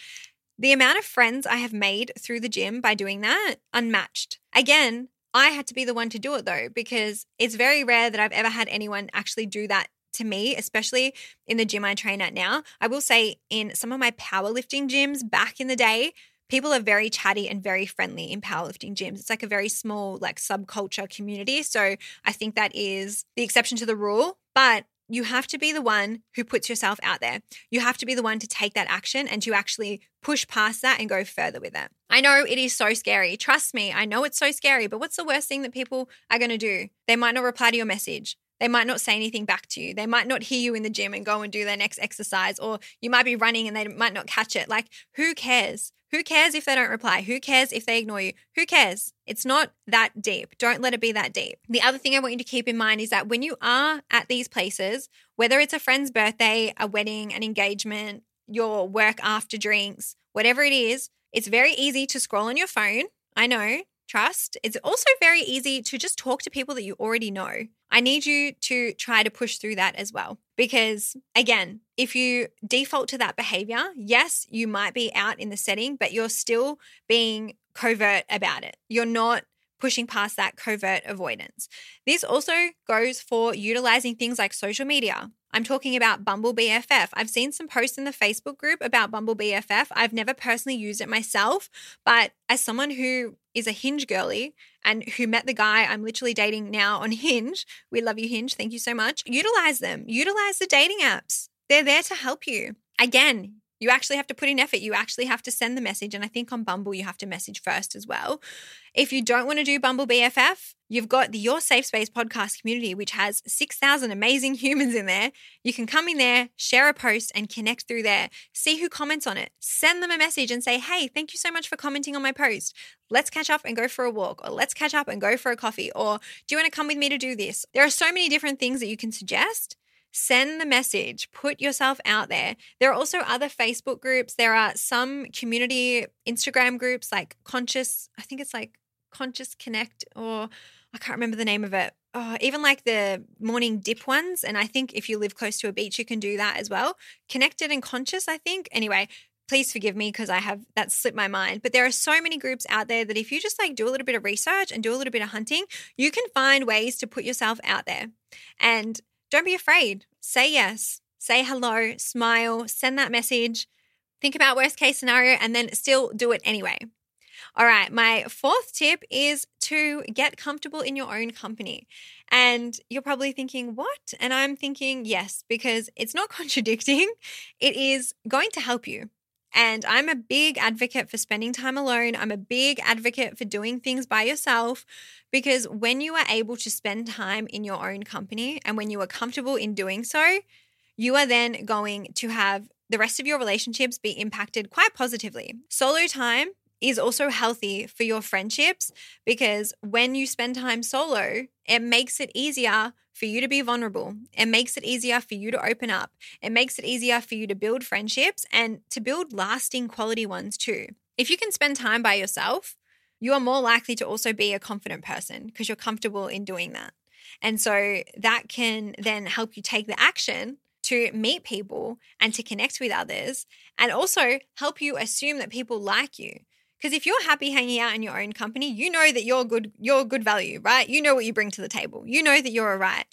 The amount of friends I have made through the gym by doing that, unmatched. Again, I had to be the one to do it though, because it's very rare that I've ever had anyone actually do that to me, especially in the gym I train at now. I will say in some of my powerlifting gyms back in the day, people are very chatty and very friendly in powerlifting gyms. It's like a very small, like subculture community. So I think that is the exception to the rule. But you have to be the one who puts yourself out there. You have to be the one to take that action and to actually push past that and go further with it. I know it is so scary. Trust me, I know it's so scary, but what's the worst thing that people are going to do? They might not reply to your message. They might not say anything back to you. They might not hear you in the gym and go and do their next exercise, or you might be running and they might not catch it. Like, who cares? Who cares if they don't reply? Who cares if they ignore you? Who cares? It's not that deep. Don't let it be that deep. The other thing I want you to keep in mind is that when you are at these places, whether it's a friend's birthday, a wedding, an engagement, your work after drinks, whatever it is, it's very easy to scroll on your phone. I know, trust. It's also very easy to just talk to people that you already know. I need you to try to push through that as well. Because again, if you default to that behavior, yes, you might be out in the setting, but you're still being covert about it. You're not pushing past that covert avoidance. This also goes for utilizing things like social media. I'm talking about Bumble BFF. I've seen some posts in the Facebook group about Bumble BFF. I've never personally used it myself, but as someone who is a Hinge girly and who met the guy I'm literally dating now on Hinge, we love you, Hinge. Thank you so much. Utilize them, utilize the dating apps. They're there to help you. Again, you actually have to put in effort. You actually have to send the message. And I think on Bumble, you have to message first as well. If you don't want to do Bumble BFF, you've got the Your Safe Space podcast community, which has 6,000 amazing humans in there. You can come in there, share a post, and connect through there. See who comments on it. Send them a message and say, hey, thank you so much for commenting on my post. Let's catch up and go for a walk, or let's catch up and go for a coffee, or do you want to come with me to do this? There are so many different things that you can suggest send the message, put yourself out there. There are also other Facebook groups. There are some community Instagram groups like Conscious, I think it's like Conscious Connect, or I can't remember the name of it. Oh, even like the morning dip ones. And I think if you live close to a beach, you can do that as well. Connected and conscious, I think. Anyway, please forgive me because I have that slipped my mind. But there are so many groups out there that if you just like do a little bit of research and do a little bit of hunting, you can find ways to put yourself out there. And don't be afraid. Say yes, say hello, smile, send that message, think about worst case scenario, and then still do it anyway. All right, my fourth tip is to get comfortable in your own company. And you're probably thinking, what? And I'm thinking, yes, because it's not contradicting. It is going to help you. And I'm a big advocate for spending time alone. I'm a big advocate for doing things by yourself because when you are able to spend time in your own company and when you are comfortable in doing so, you are then going to have the rest of your relationships be impacted quite positively. Solo time is also healthy for your friendships because when you spend time solo, it makes it easier for you to be vulnerable. It makes it easier for you to open up. It makes it easier for you to build friendships and to build lasting quality ones too. If you can spend time by yourself, you are more likely to also be a confident person because you're comfortable in doing that. And so that can then help you take the action to meet people and to connect with others and also help you assume that people like you. Because if you're happy hanging out in your own company, you know that you're good, you're good value, right? You know what you bring to the table. You know that you're all right.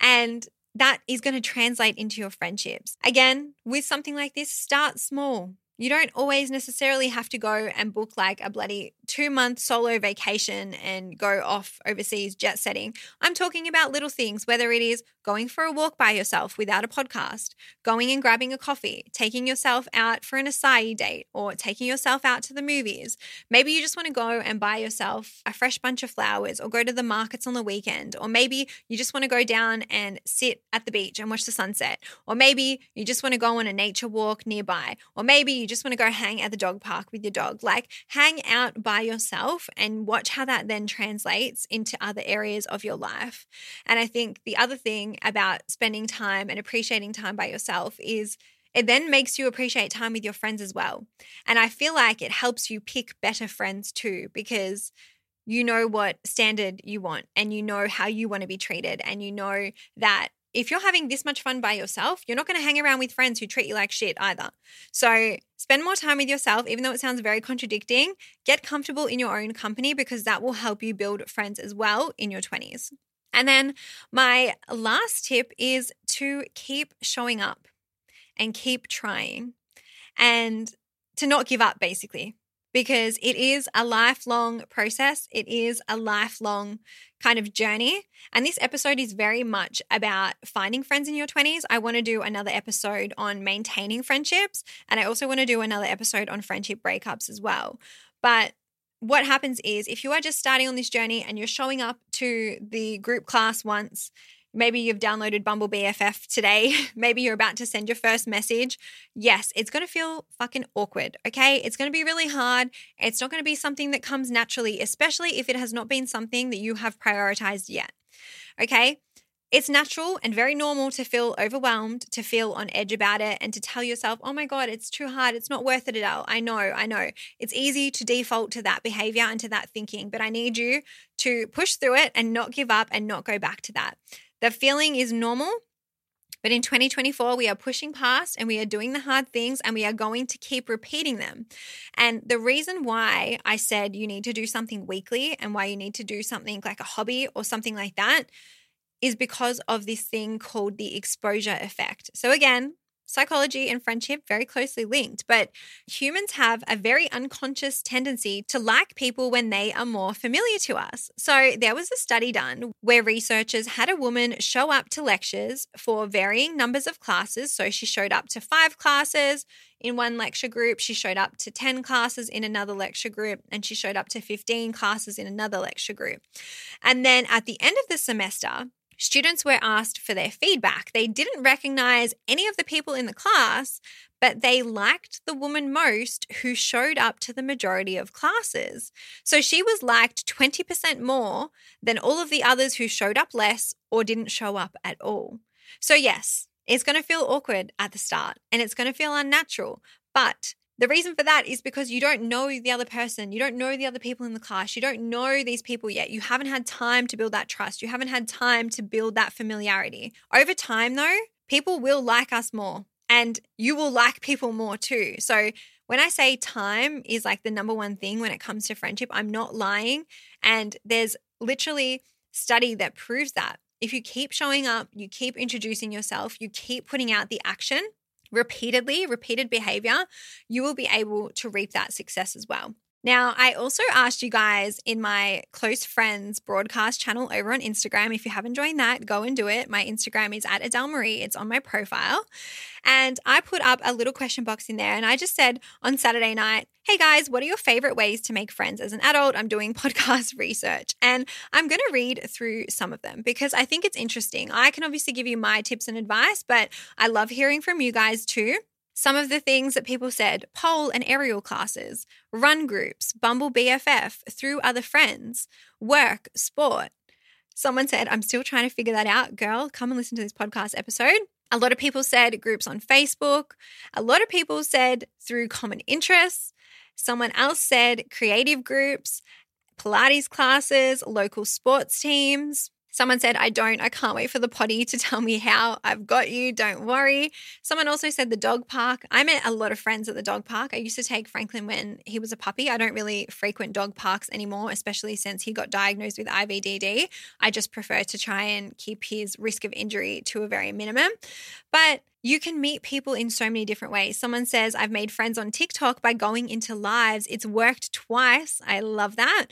And that is going to translate into your friendships. Again, with something like this, start small. You don't always necessarily have to go and book like a bloody two month solo vacation and go off overseas jet setting. I'm talking about little things, whether it is going for a walk by yourself without a podcast, going and grabbing a coffee, taking yourself out for an acai date, or taking yourself out to the movies. Maybe you just want to go and buy yourself a fresh bunch of flowers or go to the markets on the weekend. Or maybe you just want to go down and sit at the beach and watch the sunset. Or maybe you just want to go on a nature walk nearby. Or maybe you just want to go hang at the dog park with your dog. Like hang out by yourself and watch how that then translates into other areas of your life. And I think the other thing about spending time and appreciating time by yourself is it then makes you appreciate time with your friends as well. And I feel like it helps you pick better friends too, because you know what standard you want and you know how you want to be treated and you know that if you're having this much fun by yourself, you're not going to hang around with friends who treat you like shit either. So spend more time with yourself, even though it sounds very contradicting. Get comfortable in your own company because that will help you build friends as well in your 20s. And then my last tip is to keep showing up and keep trying and to not give up, basically because it is a lifelong process. It is a lifelong kind of journey. And this episode is very much about finding friends in your 20s. I want to do another episode on maintaining friendships. And I also want to do another episode on friendship breakups as well. But what happens is if you are just starting on this journey and you're showing up to the group class once Maybe you've downloaded Bumble BFF today. Maybe you're about to send your first message. Yes, it's going to feel fucking awkward, okay? It's going to be really hard. It's not going to be something that comes naturally, especially if it has not been something that you have prioritized yet, okay? It's natural and very normal to feel overwhelmed, to feel on edge about it, and to tell yourself, oh my God, it's too hard. It's not worth it at all. I know, I know. It's easy to default to that behavior and to that thinking, but I need you to push through it and not give up and not go back to that. The feeling is normal. But in 2024, we are pushing past and we are doing the hard things and we are going to keep repeating them. And the reason why I said you need to do something weekly and why you need to do something like a hobby or something like that is because of this thing called the exposure effect. So, again, psychology and friendship very closely linked, but humans have a very unconscious tendency to like people when they are more familiar to us. So there was a study done where researchers had a woman show up to lectures for varying numbers of classes. So she showed up to five classes in one lecture group, she showed up to 10 classes in another lecture group, and she showed up to 15 classes in another lecture group. And then at the end of the semester, Students were asked for their feedback. They didn't recognize any of the people in the class, but they liked the woman most who showed up to the majority of classes. So she was liked 20% more than all of the others who showed up less or didn't show up at all. So, yes, it's going to feel awkward at the start and it's going to feel unnatural, but the reason for that is because you don't know the other person. You don't know the other people in the class. You don't know these people yet. You haven't had time to build that trust. You haven't had time to build that familiarity. Over time, though, people will like us more and you will like people more too. So, when I say time is like the number one thing when it comes to friendship, I'm not lying. And there's literally study that proves that. If you keep showing up, you keep introducing yourself, you keep putting out the action, repeatedly, repeated behavior, you will be able to reap that success as well. Now, I also asked you guys in my close friends broadcast channel over on Instagram. If you haven't joined that, go and do it. My Instagram is at Adele Marie, it's on my profile. And I put up a little question box in there and I just said on Saturday night, Hey guys, what are your favorite ways to make friends as an adult? I'm doing podcast research and I'm going to read through some of them because I think it's interesting. I can obviously give you my tips and advice, but I love hearing from you guys too. Some of the things that people said pole and aerial classes, run groups, Bumble BFF, through other friends, work, sport. Someone said, I'm still trying to figure that out. Girl, come and listen to this podcast episode. A lot of people said groups on Facebook. A lot of people said through common interests. Someone else said creative groups, Pilates classes, local sports teams. Someone said, I don't, I can't wait for the potty to tell me how. I've got you, don't worry. Someone also said the dog park. I met a lot of friends at the dog park. I used to take Franklin when he was a puppy. I don't really frequent dog parks anymore, especially since he got diagnosed with IVDD. I just prefer to try and keep his risk of injury to a very minimum. But you can meet people in so many different ways. Someone says, I've made friends on TikTok by going into lives. It's worked twice. I love that.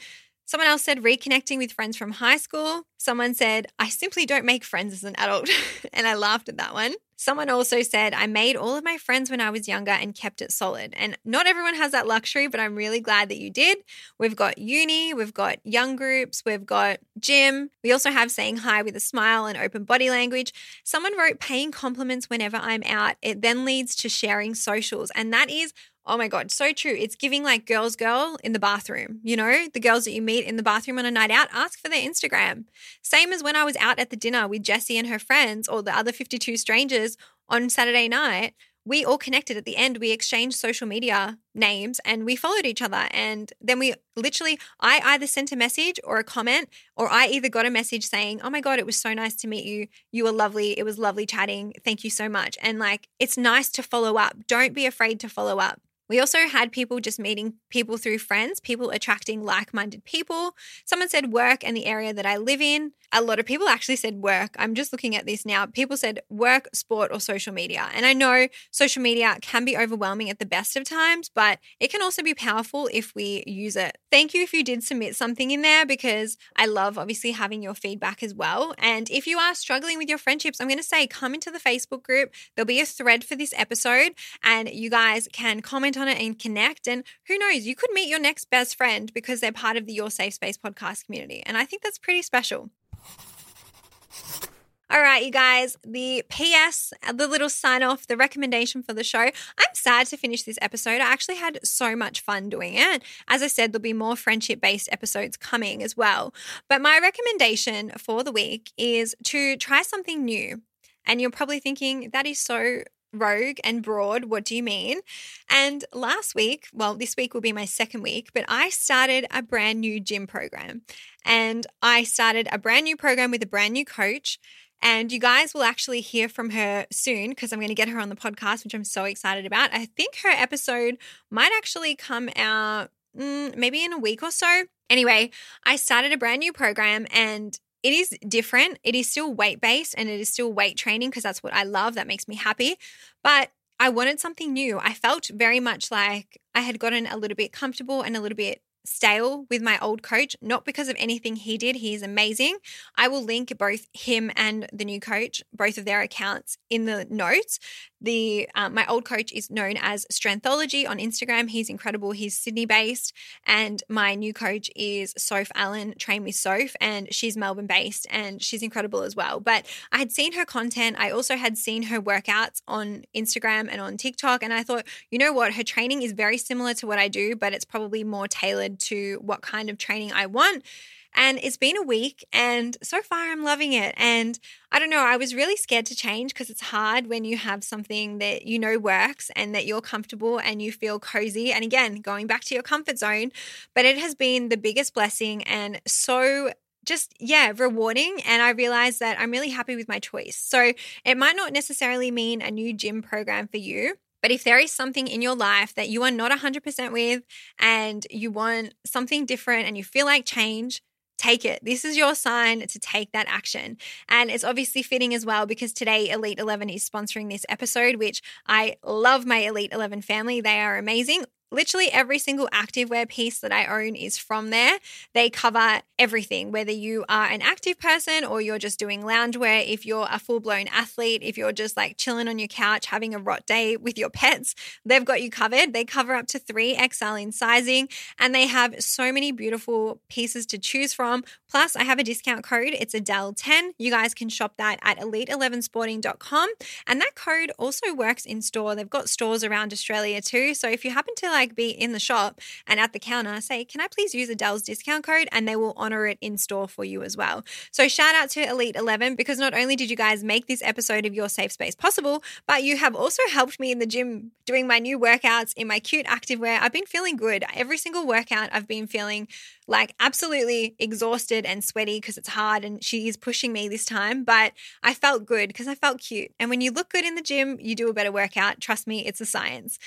Someone else said reconnecting with friends from high school. Someone said, I simply don't make friends as an adult. and I laughed at that one. Someone also said, I made all of my friends when I was younger and kept it solid. And not everyone has that luxury, but I'm really glad that you did. We've got uni, we've got young groups, we've got gym. We also have saying hi with a smile and open body language. Someone wrote paying compliments whenever I'm out. It then leads to sharing socials. And that is Oh my God, so true. It's giving like girls girl in the bathroom. You know, the girls that you meet in the bathroom on a night out, ask for their Instagram. Same as when I was out at the dinner with Jessie and her friends or the other 52 strangers on Saturday night. We all connected at the end. We exchanged social media names and we followed each other. And then we literally, I either sent a message or a comment, or I either got a message saying, Oh my God, it was so nice to meet you. You were lovely. It was lovely chatting. Thank you so much. And like, it's nice to follow up. Don't be afraid to follow up. We also had people just meeting people through friends, people attracting like minded people. Someone said work and the area that I live in. A lot of people actually said work. I'm just looking at this now. People said work, sport, or social media. And I know social media can be overwhelming at the best of times, but it can also be powerful if we use it. Thank you if you did submit something in there because I love obviously having your feedback as well. And if you are struggling with your friendships, I'm going to say come into the Facebook group. There'll be a thread for this episode, and you guys can comment comment on it and connect. And who knows, you could meet your next best friend because they're part of the Your Safe Space podcast community. And I think that's pretty special. All right, you guys, the PS, the little sign off, the recommendation for the show. I'm sad to finish this episode. I actually had so much fun doing it. As I said, there'll be more friendship based episodes coming as well. But my recommendation for the week is to try something new. And you're probably thinking, that is so rogue and broad. What do you mean? And last week, well, this week will be my second week, but I started a brand new gym program. And I started a brand new program with a brand new coach. And you guys will actually hear from her soon because I'm going to get her on the podcast, which I'm so excited about. I think her episode might actually come out mm, maybe in a week or so. Anyway, I started a brand new program and it is different. It is still weight based and it is still weight training because that's what I love. That makes me happy. But I wanted something new. I felt very much like I had gotten a little bit comfortable and a little bit stale with my old coach, not because of anything he did. He is amazing. I will link both him and the new coach, both of their accounts in the notes. The um, my old coach is known as Strengthology on Instagram. He's incredible. He's Sydney based, and my new coach is Soph Allen, train with Soph, and she's Melbourne based, and she's incredible as well. But I had seen her content. I also had seen her workouts on Instagram and on TikTok, and I thought, you know what, her training is very similar to what I do, but it's probably more tailored to what kind of training I want. And it's been a week, and so far I'm loving it. And I don't know, I was really scared to change because it's hard when you have something that you know works and that you're comfortable and you feel cozy. And again, going back to your comfort zone, but it has been the biggest blessing and so just yeah rewarding and i realized that i'm really happy with my choice so it might not necessarily mean a new gym program for you but if there is something in your life that you are not 100% with and you want something different and you feel like change take it. This is your sign to take that action. And it's obviously fitting as well because today Elite 11 is sponsoring this episode, which I love my Elite 11 family. They are amazing. Literally every single activewear piece that I own is from there. They cover everything, whether you are an active person or you're just doing loungewear, if you're a full blown athlete, if you're just like chilling on your couch having a rot day with your pets, they've got you covered. They cover up to 3XL in sizing and they have so many beautiful pieces to choose from. Plus, I have a discount code. It's Adele10. You guys can shop that at elite11sporting.com. And that code also works in store. They've got stores around Australia too. So if you happen to be in the shop and at the counter, say, Can I please use Adele's discount code? And they will honor it in store for you as well. So shout out to Elite 11 because not only did you guys make this episode of Your Safe Space possible, but you have also helped me in the gym doing my new workouts in my cute activewear. I've been feeling good. Every single workout, I've been feeling like absolutely exhausted and sweaty because it's hard and she is pushing me this time, but I felt good because I felt cute. And when you look good in the gym, you do a better workout. Trust me, it's a science.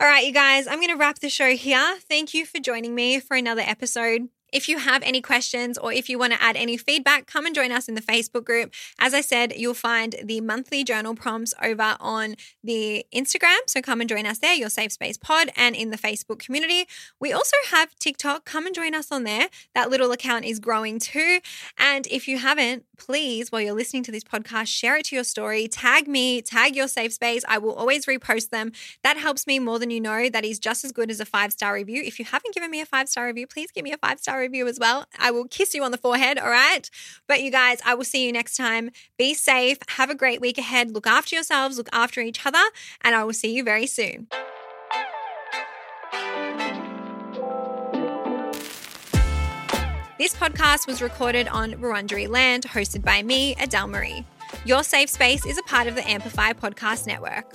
All right, you guys, I'm going to wrap the show here. Thank you for joining me for another episode. If you have any questions or if you want to add any feedback, come and join us in the Facebook group. As I said, you'll find the monthly journal prompts over on the Instagram. So come and join us there, your safe space pod, and in the Facebook community. We also have TikTok. Come and join us on there. That little account is growing too. And if you haven't, please, while you're listening to this podcast, share it to your story, tag me, tag your safe space. I will always repost them. That helps me more than you know. That is just as good as a five star review. If you haven't given me a five star review, please give me a five star review as well. I will kiss you on the forehead, all right? But you guys, I will see you next time. Be safe. Have a great week ahead. Look after yourselves, look after each other, and I will see you very soon. This podcast was recorded on Wurundjeri land, hosted by me, Adele Marie. Your Safe Space is a part of the Amplify Podcast Network.